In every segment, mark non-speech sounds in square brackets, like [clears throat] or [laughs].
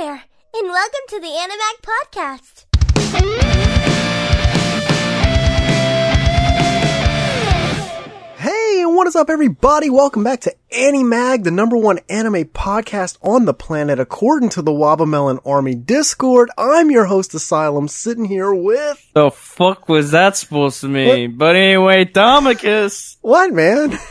there, and welcome to the Animag Podcast. Hey, what is up everybody? Welcome back to Animag, the number one anime podcast on the planet according to the Wabamelon Army Discord. I'm your host Asylum, sitting here with... The fuck was that supposed to mean? But anyway, Domicus, What, man? [laughs]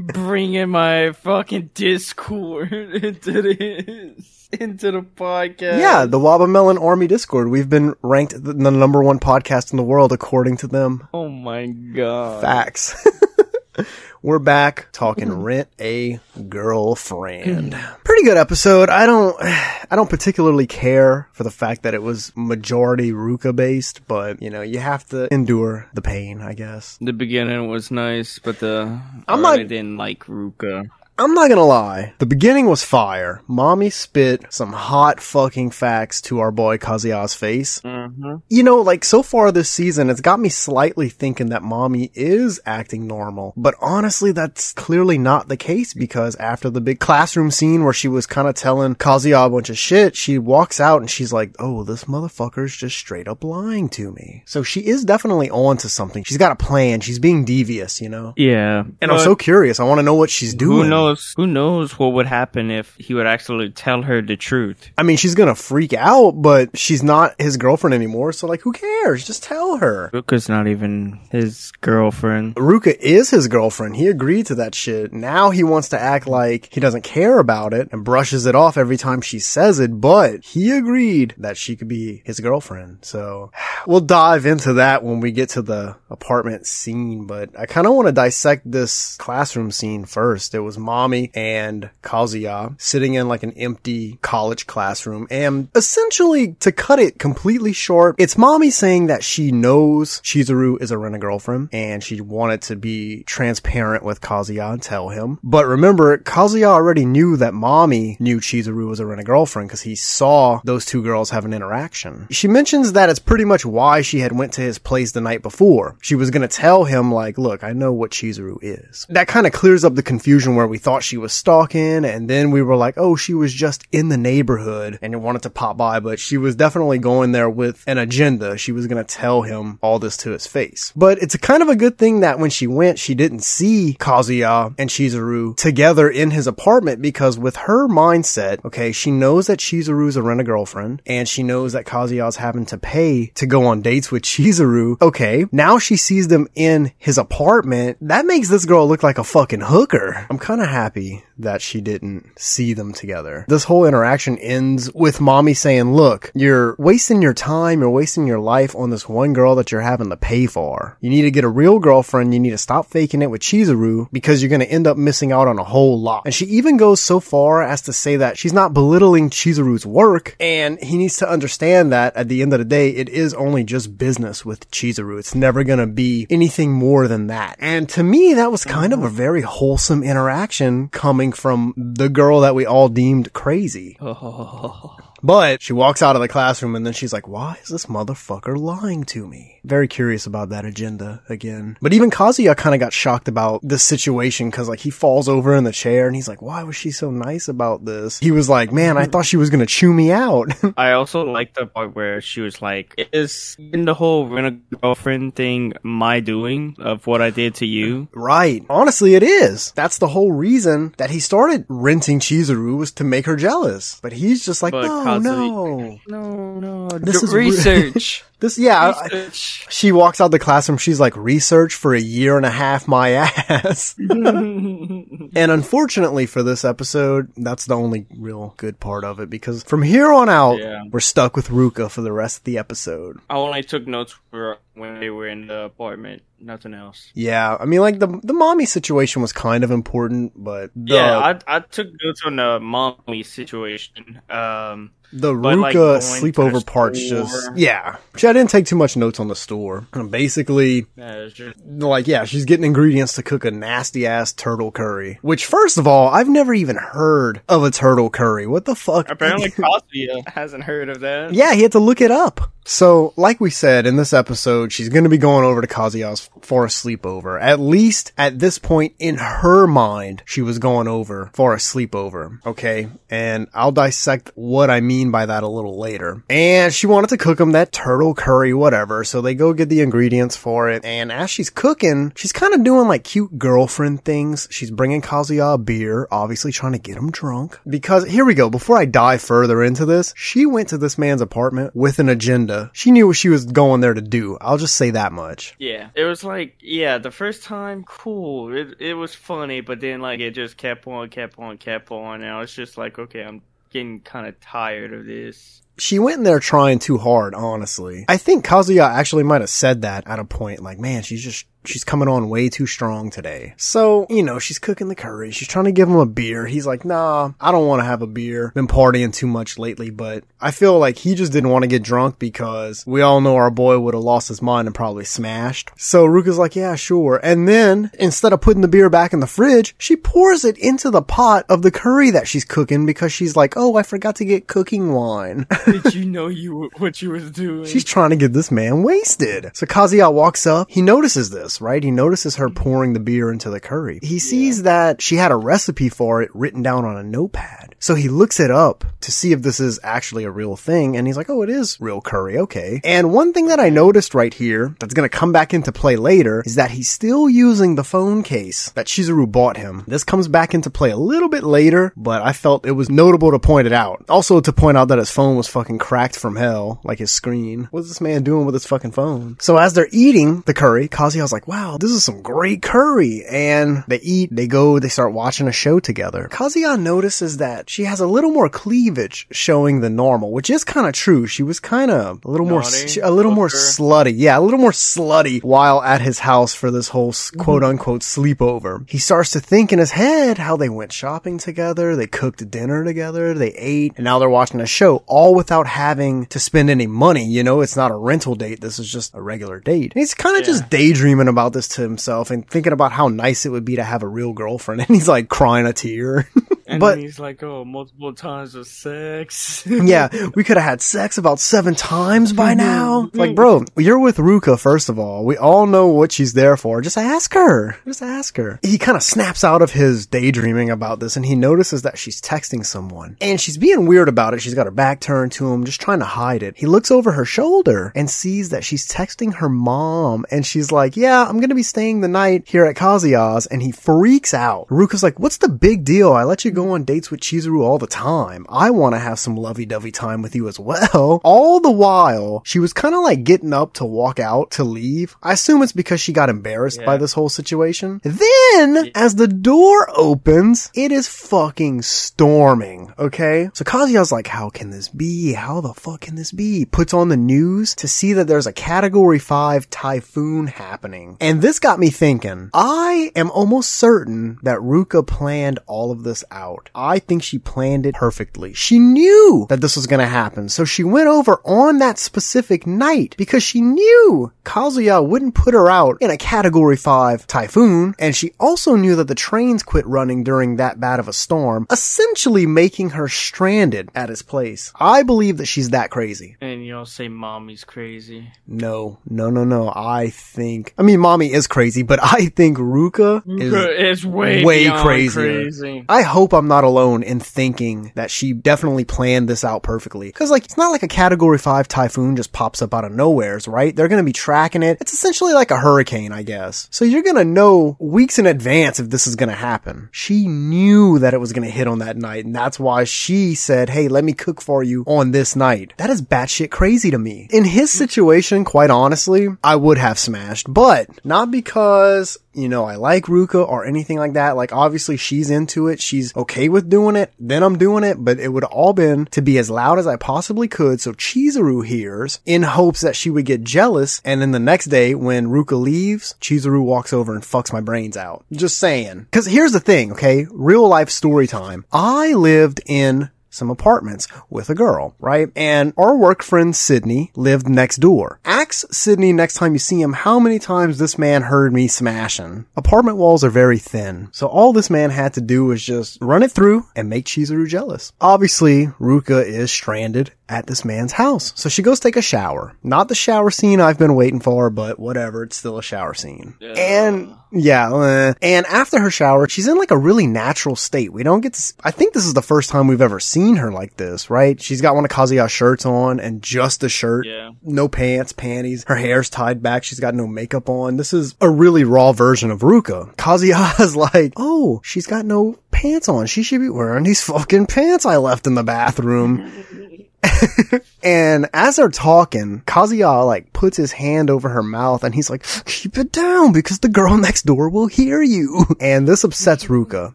bringing my fucking Discord [laughs] into this, [laughs] into the podcast. yeah, the Wabamelon Army Discord. We've been ranked the number one podcast in the world according to them. Oh my god. Facts. [laughs] We're back talking mm-hmm. rent a girlfriend. [clears throat] Pretty good episode. I don't, [sighs] I don't particularly care for the fact that it was majority Ruka based, but you know, you have to endure the pain, I guess. The beginning was nice, but the I'm I not- really didn't like Ruka. I'm not gonna lie. The beginning was fire. Mami spit some hot fucking facts to our boy Kazuya's face. Mm-hmm. You know, like so far this season, it's got me slightly thinking that Mami is acting normal. But honestly, that's clearly not the case because after the big classroom scene where she was kind of telling Kazuya a bunch of shit, she walks out and she's like, oh, this motherfucker's just straight up lying to me. So she is definitely on to something. She's got a plan. She's being devious, you know? Yeah. And I'm so curious. I want to know what she's doing. Who knows? Who knows what would happen if he would actually tell her the truth? I mean, she's gonna freak out, but she's not his girlfriend anymore. So like, who cares? Just tell her. Ruka's not even his girlfriend. Ruka is his girlfriend. He agreed to that shit. Now he wants to act like he doesn't care about it and brushes it off every time she says it, but he agreed that she could be his girlfriend. So [sighs] we'll dive into that when we get to the apartment scene, but I kind of want to dissect this classroom scene first. It was Mami and Kazuya sitting in like an empty college classroom and essentially to cut it completely short, it's Mami saying that she knows Chizuru is a rent a girlfriend and she wanted to be transparent with Kazuya and tell him. But remember, Kazuya already knew that Mami knew Chizuru was a rent a girlfriend because he saw those two girls have an interaction. She mentions that it's pretty much why she had went to his place the night before. She was gonna tell him like, look, I know what Chizuru is. That kind of clears up the confusion where we thought she was stalking and then we were like, oh, she was just in the neighborhood and wanted to pop by, but she was definitely going there with an agenda. She was gonna tell him all this to his face. But it's kind of a good thing that when she went, she didn't see Kazuya and Chizuru together in his apartment because with her mindset, okay, she knows that Chizuru's a rent a girlfriend and she knows that Kazuya's having to pay to go on dates with Chizuru. Okay, now she sees them in his apartment. That makes this girl look like a fucking hooker. I'm kind of happy that she didn't see them together. This whole interaction ends with Mami saying, look, you're wasting your time, you're wasting your life on this one girl that you're having to pay for. You need to get a real girlfriend, you need to stop faking it with Chizuru because you're gonna end up missing out on a whole lot. And she even goes so far as to say that she's not belittling Chizuru's work and he needs to understand that at the end of the day, it is only just business with Chizuru. It's never gonna be anything more than that. And to me, that was kind of a very wholesome interaction coming from the girl that we all deemed crazy. [laughs] But she walks out of the classroom and then she's like, why is this motherfucker lying to me? Very curious about that agenda again. But even Kazuya kind of got shocked about this situation because like he falls over in the chair and he's like, why was she so nice about this? He was like, man, I thought she was going to chew me out. [laughs] I also like the part where she was like, "Is in the whole rent a girlfriend thing my doing of what I did to you?" right. Honestly, it is. That's the whole reason that he started renting Chizuru was to make her jealous. But he's just like, But no, Kazuya- [laughs] no. No, no. This d- is research. [laughs] This, yeah, I- she walks out the classroom. She's like, research for a year and a half, my [laughs] ass. and unfortunately for this episode, that's the only real good part of it because from here on out, Yeah. we're stuck with Ruka for the rest of the episode. I only took notes for when they were in the apartment. Nothing else. Yeah, I mean, like the the Mami situation was kind of important, but the, yeah, I I took notes on the Mami situation. Um, the but, like, Ruka going sleepover the parts just yeah. She I didn't take too much notes on the store. Basically, yeah, just like yeah, she's getting ingredients to cook a nasty ass turtle curry. Which first of all, I've never even heard of a turtle curry. What the fuck? apparently [laughs] Kazuya hasn't heard of that. yeah, he had to look it up. So, like we said in this episode, she's going to be going over to Kazuya's for a sleepover. At least at this point in her mind, she was going over for a sleepover. Okay. And I'll dissect what I mean by that a little later. And she wanted to cook him that turtle curry, whatever. So they go get the ingredients for it. And as she's cooking, she's kind of doing like cute girlfriend things. She's bringing Kazuya a beer, obviously trying to get him drunk. Because here we go. Before I dive further into this, she went to this man's apartment with an agenda she knew what she was going there to do. I'll just say that much. Yeah, it was like yeah, the first time cool, it it was funny, but then like it just kept on, kept on, kept on, and I was just like, okay, I'm getting kind of tired of this she went in there trying too hard, honestly. I think Kazuya actually might have said that at a point, like, man, she's just she's coming on way too strong today. So, you know, she's cooking the curry. She's trying to give him a beer. He's like, nah, I don't want to have a beer. Been partying too much lately, but I feel like he just didn't want to get drunk because we all know our boy would have lost his mind and probably smashed. So Ruka's like, yeah, sure. And then instead of putting the beer back in the fridge, she pours it into the pot of the curry that she's cooking because she's like, oh, I forgot to get cooking wine. [laughs] Did you know you what you was doing? She's trying to get this man wasted. So Kazuya walks up. He notices this right? He notices her mm-hmm. pouring the beer into the curry. He sees yeah. that she had a recipe for it written down on a notepad. So he looks it up to see if this is actually a real thing. And he's like, oh, it is real curry. Okay. And one thing that I noticed right here that's going to come back into play later is that he's still using the phone case that Chizuru bought him. This comes back into play a little bit later, but I felt it was notable to point it out. Also to point out that his phone was fucking cracked from hell, like his screen. What's this man doing with his fucking phone? So as they're eating the curry, Kazuya's like, like, wow, this is some great curry. And they eat, they go, they start watching a show together. Kazuya notices that she has a little more cleavage showing than normal, which is kind of true. She was kind of a little Naughty, more, a little more slutty. Yeah, a little more slutty while at his house for this whole mm-hmm. quote unquote sleepover. He starts to think in his head how they went shopping together, they cooked dinner together, they ate, and now they're watching a show all without having to spend any money. You know, it's not a rental date. This is just a regular date. And he's kind of yeah. just daydreaming about this to himself and thinking about how nice it would be to have a real girlfriend. [laughs] And he's like crying a tear. [laughs] And but he's like, oh, multiple times of sex. [laughs] yeah, we could have had sex about seven times by mm-hmm. now. Mm-hmm. like, bro, you're with Ruka, first of all. We all know what she's there for. Just ask her. Just ask her. He kind of snaps out of his daydreaming about this and he notices that she's texting someone. And she's being weird about it. She's got her back turned to him, just trying to hide it. He looks over her shoulder and sees that she's texting her mom. And she's like, yeah, I'm going to be staying the night here at Kazuya's. And he freaks out. Ruka's like, what's the big deal? I let you go go on dates with Chizuru all the time. I want to have some lovey-dovey time with you as well. [laughs] All the while, she was kind of like getting up to walk out to leave. I assume it's because she got embarrassed yeah. by this whole situation. Then, yeah. as the door opens, it is fucking storming, okay? So Kazuya's like, how can this be? How the fuck can this be? Puts on the news to see that there's a category 5 typhoon happening. And this got me thinking, I am almost certain that Ruka planned all of this out. I think she planned it perfectly. She knew that this was going to happen. So she went over on that specific night because she knew Kazuya wouldn't put her out in a category 5 typhoon. And she also knew that the trains quit running during that bad of a storm, essentially making her stranded at his place. I believe that she's that crazy. And y'all say Mami's crazy. No, no, no, no. I think, I mean, Mami is crazy, but I think Ruka, is, is way, way crazy. I hope I'm not alone in thinking that she definitely planned this out perfectly. Cause like, it's not like a category five typhoon just pops up out of nowheres, right? They're gonna be tracking it. It's essentially like a hurricane, I guess. So you're gonna know weeks in advance if this is gonna happen. She knew that it was gonna hit on that night, and that's why she said, hey, let me cook for you on this night. That is batshit crazy to me. In his situation, quite honestly, I would have smashed, but not because you know, I like Ruka or anything like that. Like, obviously she's into it. She's okay with doing it. Then I'm doing it, but it would all been to be as loud as I possibly could. So Chizuru hears in hopes that she would get jealous. And then the next day when Ruka leaves, Chizuru walks over and fucks my brains out. Just saying. Cause here's the thing, okay? Real life story time. I lived in some apartments with a girl, right? And our work friend Sydney lived next door. Ask Sydney next time you see him how many times this man heard me smashing. Apartment walls are very thin, so all this man had to do was just run it through and make Chizuru jealous. Obviously, Ruka is stranded at this man's house. So she goes take a shower. Not the shower scene I've been waiting for, but whatever, it's still a shower scene. And yeah, uh, and after her shower, she's in like a really natural state. We don't get to, I think this is the first time we've ever seen her like this, right? She's got one of Kazuya's shirts on and just a shirt. Yeah. No pants, panties. Her hair's tied back. She's got no makeup on. This is a really raw version of Ruka. Kazuya's [laughs] like, oh, she's got no pants on. She should be wearing these fucking pants I left in the bathroom. [laughs] [laughs] And as they're talking, Kazuya like puts his hand over her mouth and he's like, keep it down because the girl next door will hear you. [laughs] And this upsets Ruka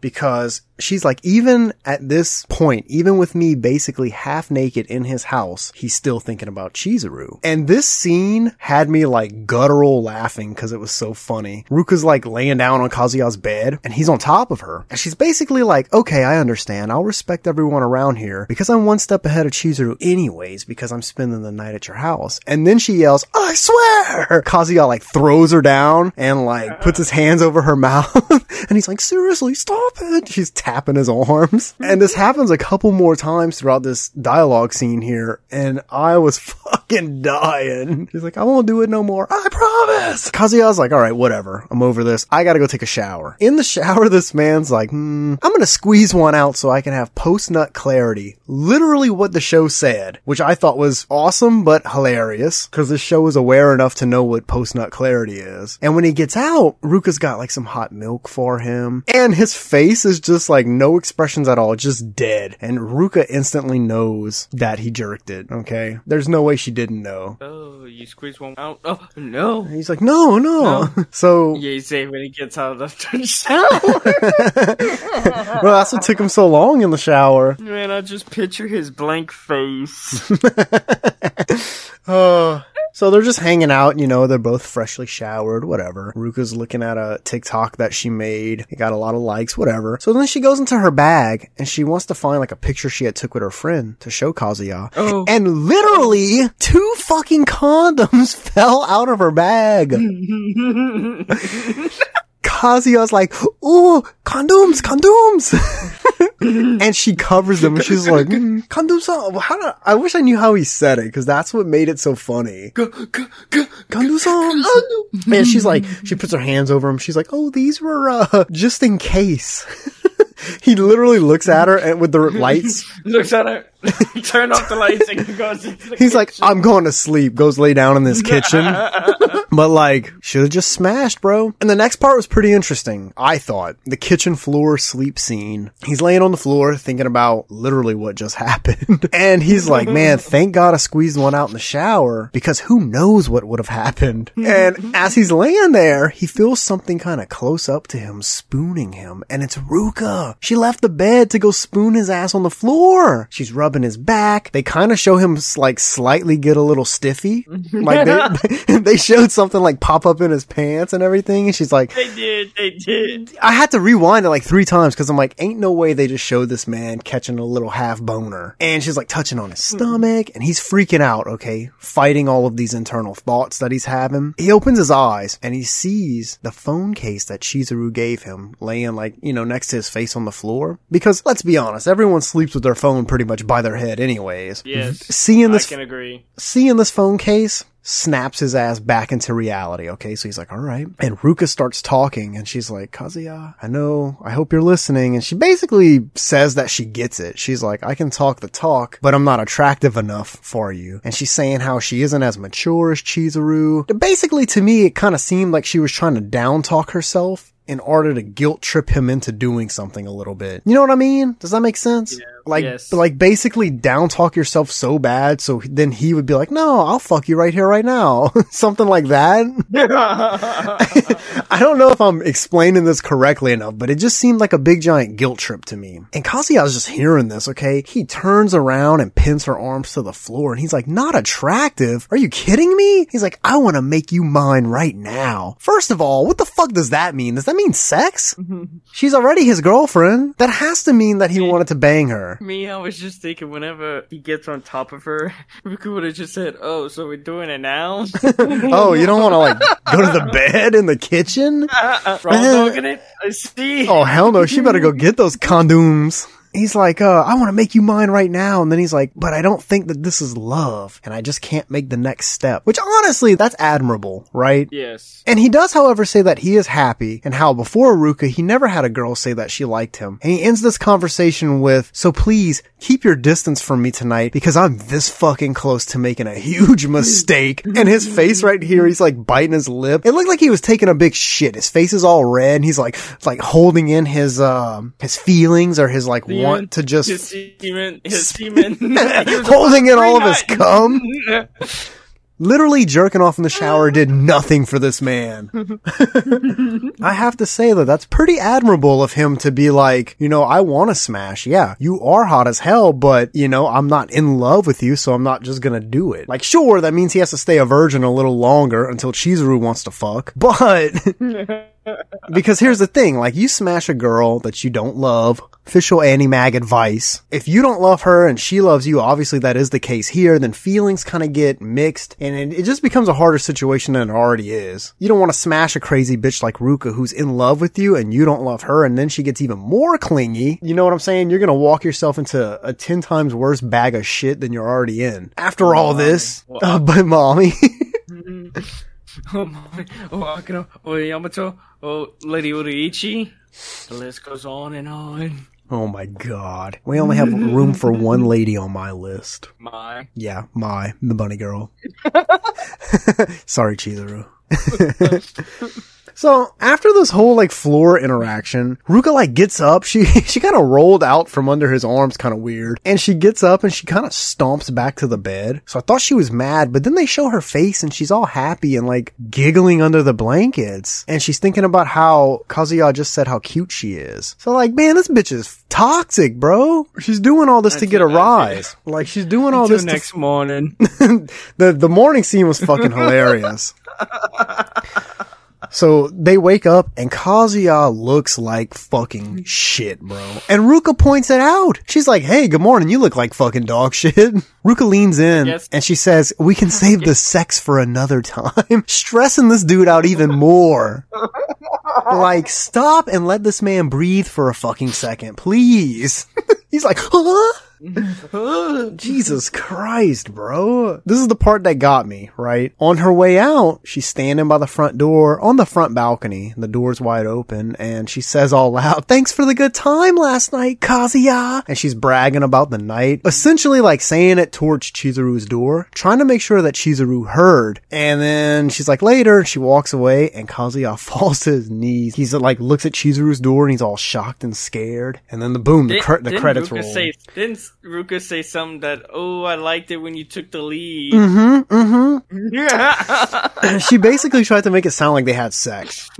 because she's like, even at this point, even with me basically half naked in his house, he's still thinking about Chizuru. And this scene had me like guttural laughing because it was so funny. Ruka's like laying down on Kazuya's bed and he's on top of her. And she's basically like, okay, I understand. I'll respect everyone around here because I'm one step ahead of Chizuru anyways because I'm spending the night at your house. And then she yells, I swear! [laughs] Kazuya like throws her down and like puts his hands over her [laughs] mouth and he's like, seriously, stop it. She's tapping his arms. [laughs] And this happens a couple more times throughout this dialogue scene here and I was [laughs] fucking dying. He's like, I won't do it no more. I promise. Kazuya's like, all right, whatever. I'm over this. I gotta go take a shower. In the shower, [laughs] this man's like, hmm, I'm gonna squeeze one out so I can have post-nut clarity. Literally what the show said, which I thought was awesome, but hilarious, because the show is aware enough to know what post-nut clarity is. And when he gets out, Ruka's got like some hot milk for him, and his face is just like no expressions at all, just dead. And Ruka instantly knows that he jerked it, okay? There's no way she didn't know. Oh, you squeeze one out. Oh no. He's like, no, no. [laughs] so, Yeah, you say when he gets out of the shower. [laughs] well, that's what took him so long in the shower. Man, I just picture his blank face. Uh, [laughs] so they're just hanging out, you know, they're both freshly showered, whatever. Ruka's looking at a TikTok that she made. It got a lot of likes, whatever. So then she goes into her bag and she wants to find like a picture she had took with her friend to show Kazuya. Oh. And literally two fucking condoms [laughs] fell out of her bag. [laughs] Kazuya's like, ooh, condoms, condoms. [laughs] and she covers them and she's like, mm, condoms, how do, I wish I knew how he said it because that's what made it so funny. Condoms. and she's like, she puts her hands over him. She's like, oh, these were, uh, just in case. [laughs] he literally looks at her and with the lights. [laughs] Looks at her, turn off the lights, and goes the He's like. I'm going to sleep. Goes lay down in this kitchen. But like, should have just smashed, bro. And the next part was pretty interesting. I thought the kitchen floor sleep scene. He's laying on the floor thinking about literally what just [laughs] happened. and he's like, [laughs] man, thank God I squeezed one out in the shower because who knows what would have happened. [laughs] and as he's laying there, he feels something kind of close up to him, spooning him. And it's Ruka. She left the bed to go spoon his ass on the floor. She's rubbing his back. They kind of show him like slightly get a little stiffy. Like they, they showed something like pop up in his pants and everything. And she's like, They did, they did. I had to rewind it like three times because I'm like, ain't no way they just showed this man catching a little half boner. And she's like touching on his hmm. stomach and he's freaking out, okay? Fighting all of these internal thoughts that he's having. He opens his eyes and he sees the phone case that Chizuru gave him laying like, you know, next to his face on the floor. Because let's be honest, everyone sleeps with their phone pretty much by their head anyways. Yes, Seeing I this can agree. seeing this phone case snaps his ass back into reality. Okay. So he's like, all right. And Ruka starts talking and she's like, Kazuya, I know, I hope you're listening. And she basically says that she gets it. She's like, I can talk the talk, but I'm not attractive enough for you. And she's saying how she isn't as mature as Chizuru. Basically to me, it kind of seemed like she was trying to down talk herself in order to guilt trip him into doing something a little bit. You know what I mean? Does that make sense? Like, Yes. like basically down talk yourself so bad, so then he would be like, "No, I'll fuck you right here, right now," [laughs] something like that. [laughs] I don't know if I'm explaining this correctly enough, but it just seemed like a big giant guilt trip to me. And Kazuya was just hearing this, okay? He turns around and pins her arms to the floor and he's like, not attractive? Are you kidding me? He's like, I want to make you mine right now. First of all, what the fuck does that mean? Does that mean sex? Mm-hmm. She's already his girlfriend. That has to mean that he wanted to bang her. [laughs] Me, I was just thinking whenever he gets on top of her, [laughs] Ruka would have just said, "Oh, so we're doing it now." [laughs] oh, you don't want to like go to the bed in the kitchen? Uh-uh, uh-uh. Dog in it. I see. Oh hell no, she better go get those condoms. He's like, uh, I want to make you mine right now. And then he's like, but I don't think that this is love. And I just can't make the next step. Which honestly, that's admirable, right? Yes. And he does, however, say that he is happy and how before Ruka, he never had a girl say that she liked him. And he ends this conversation with, so please keep your distance from me tonight because I'm this fucking close to making a huge [laughs] mistake. and his face right here, he's like biting his lip. It looked like he was taking a big shit. His face is all red and he's like, like holding in his, um, his feelings or his like want to just his semen, his semen, [laughs] [laughs] holding in all of his cum. [laughs] Literally jerking off in the shower did nothing for this man. I have to say that that's pretty admirable of him to be like, you know, I want to smash. Yeah, you are hot as hell, but you know, I'm not in love with you, so I'm not just gonna do it. Like, sure, that means he has to stay a virgin a little longer until Chizuru wants to fuck, but because here's the thing, like you smash a girl that you don't love, official Animag advice. If you don't love her and she loves you, obviously that is the case here, then feelings kind of get mixed and it, it, just becomes a harder situation than it already is. You don't want to smash a crazy bitch like Ruka who's in love with you and you don't love her and then she gets even more clingy. You know what I'm saying? You're going to walk yourself into a 10 times worse bag of shit than you're already in. After all this, uh, but mommy. [laughs] [laughs] oh, mommy. Oh, Akira. Oh, Yamato. Oh, Lady Uriichi. The list goes on and on. Oh my god. We only have room for one lady on my list. My. Yeah, my, the bunny girl. [laughs] [laughs] Sorry, Chizuru. [laughs] So after this whole like floor interaction, Ruka like gets up. She [laughs] she kind of rolled out from under his arms, kind of weird, and she gets up and she kind of stomps back to the bed. So I thought she was mad, but then they show her face and she's all happy and like giggling under the blankets, and she's thinking about how Kazuya just said how cute she is. So like, man, this bitch is toxic, bro. She's doing all this to get a rise. Like she's doing all this next to... morning. [laughs] the the morning scene was fucking [laughs] hilarious. So they wake up and Kazuya looks like fucking shit, bro. And Ruka points it out. She's like, hey, good morning. You look like fucking dog shit. [laughs] Ruka leans in Yes. and she says, we can [laughs] save the sex for another time. [laughs] Stressing this dude out even more. like, stop and let this man breathe for a fucking second, please. He's like, huh? [laughs] [laughs] Jesus Christ, bro. This is the part that got me, right? On her way out, she's standing by the front door on the front balcony. The door's wide open and she says all loud, thanks for the good time last night, Kazuya. And she's bragging about the night, essentially like saying it towards Chizuru's door, trying to make sure that Chizuru heard. And then she's like later, she walks away and Kazuya [laughs] falls to his knees. He's like, looks at Chizuru's door and he's all shocked and scared. And then the boom, the, Did- cre- the credits Ruka roll. Say, didn't Ruka say something that, oh, I liked it when you took the lead? Mm-hmm, mm-hmm. Yeah. [laughs] she basically tried to make it sound like they had sex.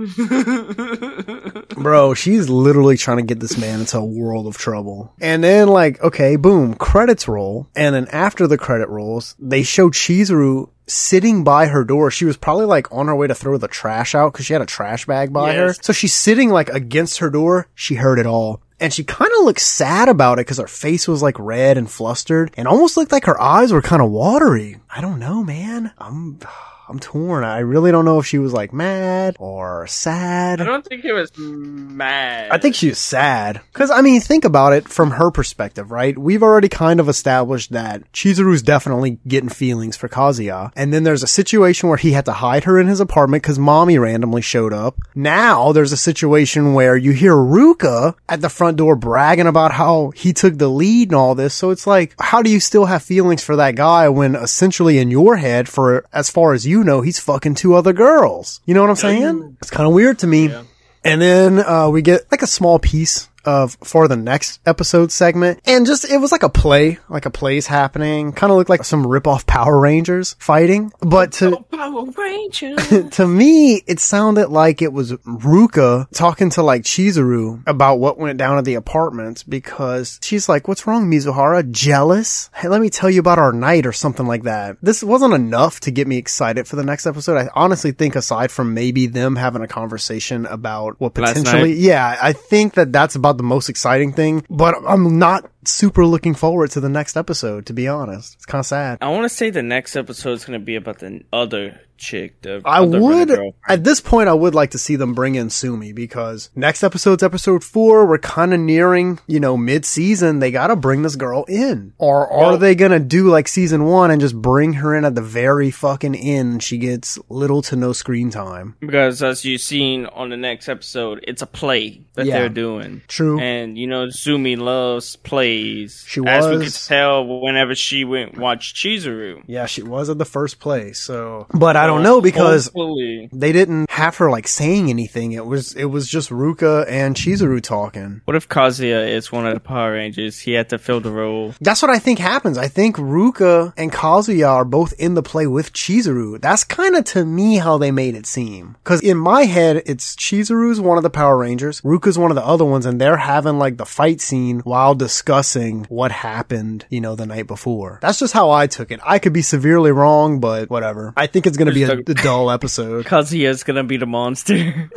Bro, she's literally trying to get this man into a world of trouble. And then like, okay, boom, credits roll. And then after the credit rolls, they show Chizuru sitting by her door. She was probably like on her way to throw the trash out because she had a trash bag by her. So she's sitting like against her door. She heard it all. And she kind of looked sad about it because her face was like red and flustered and almost looked like her eyes were kind of watery. I don't know, man. I'm, I'm torn. I really don't know if she was like mad or sad. I don't think it was mad. I think she was sad. Cause I mean, think about it from her perspective, right? We've already kind of established that Chizuru's definitely getting feelings for Kazuya. And then there's a situation where he had to hide her in his apartment cause Mami randomly showed up. Now there's a situation where you hear Ruka at the front door bragging about how he took the lead and all this. So it's like, how do you still have feelings for that guy when essentially in your head, for as far as you know, he's fucking two other girls? You know what I'm saying? It's kind of weird to me. And then uh, we get like a small piece of for the next episode segment. And just it was like a play, like a play's happening. Kind of looked like some rip-off Power Rangers fighting. But to oh, Power Ranger. [laughs] to me, it sounded like it was Ruka talking to like Chizuru about what went down at the apartments because she's like, what's wrong, Mizuhara? Jealous? Hey, let me tell you about our night or something like that. This wasn't enough to get me excited for the next episode. I honestly think aside from maybe them having a conversation about what potentially, yeah, I think that that's about the most exciting thing, but I'm not super looking forward to the next episode, to be honest. It's kind of sad. I want to say the next episode is going to be about the other chick. The I would, at this point, I would like to see them bring in Sumi because next episode's episode four. We're kind of nearing, you know, mid season. They got to bring this girl in. Or are Well- they going to do like season one and just bring her in at the very fucking end? She gets little to no screen time. Because as you've seen on the next episode, it's a play that Yeah. they're doing. True. And you know, Sumi loves plays. She As we could tell whenever she went watch Chizuru. yeah, she was at the first place. So, but I don't know because Hopefully. they didn't have her like saying anything. It was, it was just Ruka and Chizuru talking. What if Kazuya is one of the Power Rangers? He had to fill the role. That's what I think happens. I think Ruka and Kazuya are both in the play with Chizuru. That's kind of to me how they made it seem. Cause in my head, it's Chizuru's one of the Power Rangers, Ruka's one of the other ones, and they're having like the fight scene while discussing what happened, you know, the night before. That's just how I took it. I could be severely wrong, but whatever. I think it's gonna be a, a dull episode. [laughs] Kazuya's gonna be the monster.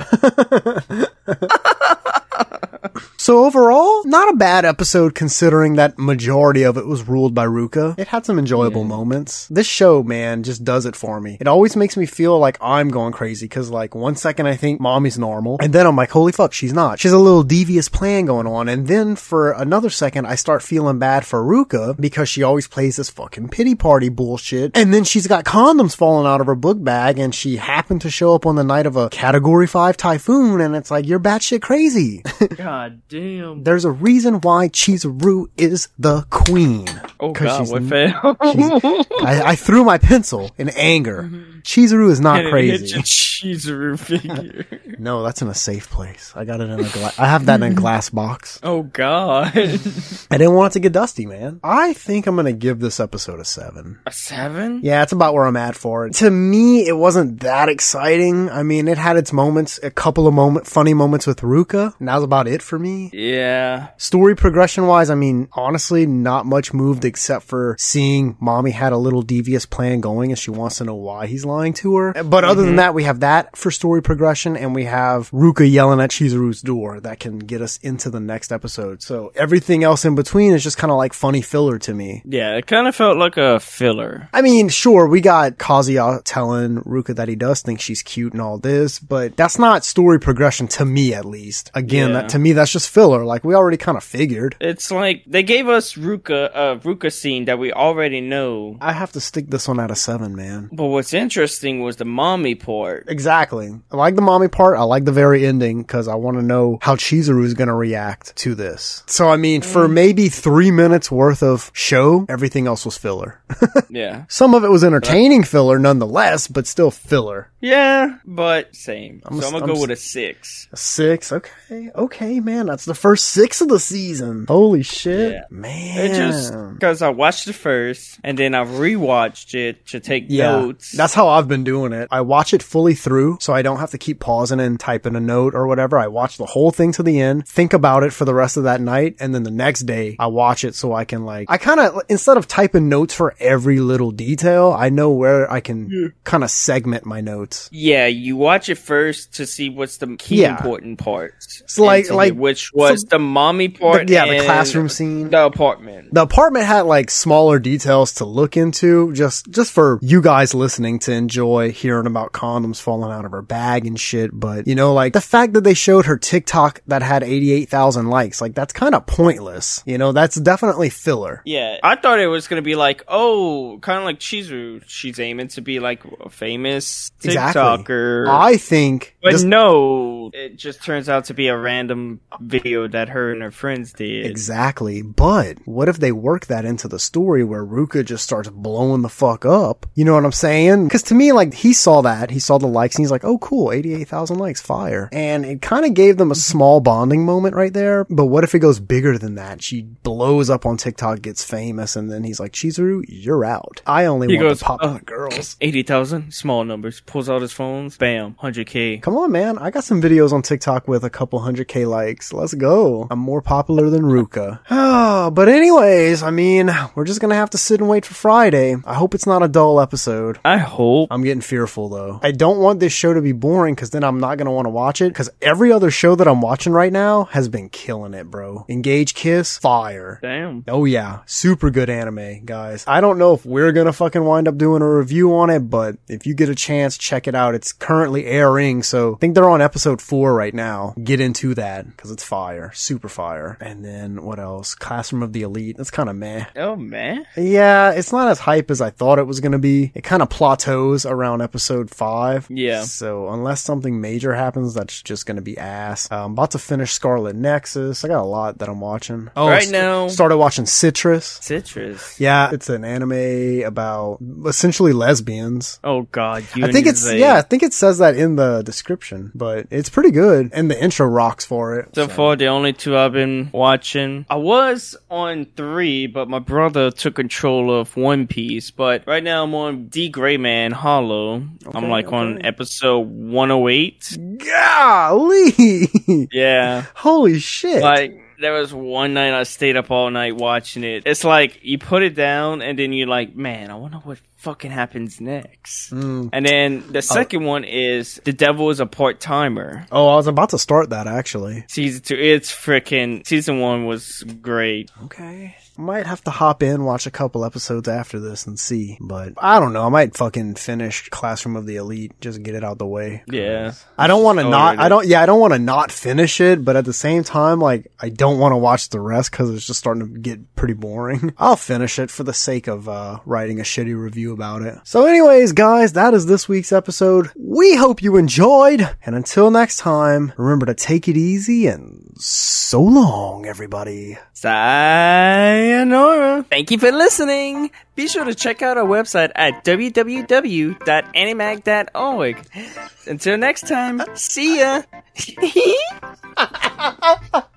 [laughs] So overall, not a bad episode considering that majority of it was ruled by Ruka. It had some enjoyable moments. This show, man, just does it for me. It always makes me feel like I'm going crazy because like one second I think Mami's normal and then I'm like, holy fuck, she's not. She has a little devious plan going on. And then for another second, I start feeling bad for Ruka because she always plays this fucking pity party bullshit. And then she's got condoms falling out of her book bag and she happened to show up on the night of a category five typhoon. And it's like, you're batshit crazy. [laughs] God damn. There's a reason why Chizuru is the queen. Oh god, she's what fell? I, I threw my pencil in anger. Mm-hmm. Chizuru is not And crazy. Chizuru [laughs] figure. No, that's in a safe place. I got it in a glass. I have that in a glass box. [laughs] oh god. I didn't want it to get dusty, man. I think I'm gonna give this episode a seven. A seven? Yeah, it's about where I'm at for it. To me, it wasn't that exciting. I mean, it had its moments, a couple of moment, funny moments with Ruka, and that was about it for me. Yeah. Story progression wise, I mean, honestly, not much moved except for seeing Mami had a little devious plan going and she wants to know why he's lying to her. But other than mm-hmm. that, we have that for story progression and we have Ruka yelling at Chizuru's door that can get us into the next episode. So everything else in between is just kind of like funny filler to me. Yeah, it kind of felt like a filler. I mean, sure, we got Kazuya telling Ruka that he does think she's cute and all this, but that's not story progression to me, at least. Again, Yeah. that to me, that's just filler. Like we already kind of figured. It's like they gave us Ruka a Ruka scene that we already know. I have to stick this one out of seven, man. But what's interesting was the Mami part. Exactly. I like the Mami part. I like the very ending because I want to know how Chizuru is going to react to this. So, I mean, for mm. maybe three minutes worth of show, everything else was filler. [laughs] Yeah. Some of it was entertaining filler nonetheless, but still filler. Yeah, but same. I'm so a- I'm gonna I'm go s- with a six. A six. Okay. Okay, man. That's the first six of the season. Holy shit. Yeah. Man. It just because I watched it first and then I rewatched it to take Yeah, notes. that's how I've been doing it. I watch it fully through, so I don't have to keep pausing and typing a note or whatever. I watch the whole thing to the end, think about it for the rest of that night, and then the next day I watch it so I can like, I kind of, instead of typing notes for every little detail, I know where I can kind of segment my notes. yeah, you watch it first to see what's the key Yeah. important parts. So, like- like, get which was so- the Mami part. The- yeah, the classroom scene. the apartment. The apartment had like smaller details to look into, just just for you guys listening to enjoy hearing about condoms falling out of her bag and shit. But you know, like the fact that they showed her TikTok that had eighty eight thousand likes, like that's kind of pointless. You know, that's definitely filler. Yeah, I thought it was gonna be like, oh, kind of like Chizuru. She's aiming to be like a famous Exactly. TikToker. I think but this- no, it just turns out to be a random video that her and her friends did. Exactly. But what if they work that into the story where Ruka just starts blowing the fuck up? You know what I'm saying? Cause to me, like, he saw that. He saw the likes and he's like, oh, cool. 88,000 likes. Fire. And it kind of gave them a small bonding moment right there. But what if it goes bigger than that? She blows up on TikTok, gets famous, and then he's like, Chizuru, you're out. I only He want goes, to pop the girls. Eighty thousand, small numbers. Pulls out his phones, bam, hundred k. Come on, man. I got some videos on TikTok with a couple hundred K likes. Let's go. I'm more popular than Ruka. Oh, [sighs] but anyways, I mean, we're just gonna have to sit and wait for Friday. I hope it's not a dull episode. I hope. I'm getting fearful though. I don't want this show to be boring because then I'm not gonna want to watch it. Because every other show that I'm watching right now has been killing it, bro. Engage Kiss, fire. Damn. Oh yeah, super good anime, guys. I don't know if we're gonna fucking wind up doing a review on it, but if you get a chance, check it out. It's currently airing, so I think they're on episode four right now. Get into that because it's fire, super fire. And then what else? Classroom of the Elite. That's kind of meh. Oh man. Yeah, it's not as hype as I thought it was gonna be. It kind of plateaus around episode five. Yeah. So unless something major happens, that's just gonna be ass. Uh, I'm about to finish Scarlet Nexus. I got a lot that I'm watching. Oh, Right st- now- started watching Citrus. Citrus. Yeah, it's an anime about essentially lesbians. Oh god. You I think it's yeah, I think it says that in the description, but it's pretty good, and the intro rocks for it. So far, the only two I've been watching. I was on three, but my brother took control of One Piece. But right now, I'm on D Gray Man Hallow. I'm like on episode 108. Golly, [laughs] Yeah. holy shit! Like, there was one night I stayed up all night watching it. It's like you put it down and then you're like, man, I wonder what fucking happens next. Mm. And then the second one is The Devil is a Part Timer. Oh, I was about to start that actually. Season two, it's freaking. Season one was great. Okay. Might have to hop in, watch a couple episodes after this and see. But I don't know. I might fucking finish Classroom of the Elite, just get it out the way. Yeah. I don't want to Oh, not? I don't, yeah, I don't want to not finish it, but at the same time, like, I don't want to watch the rest because it's just starting to get pretty boring. [laughs] I'll finish it for the sake of, uh, writing a shitty review about it. So anyways, guys, that is this week's episode. We hope you enjoyed. And until next time, remember to take it easy and so long, everybody. Sayonara. Thank you for listening. Be sure to check out our website at www.animag.org. Until next time, see ya. [laughs]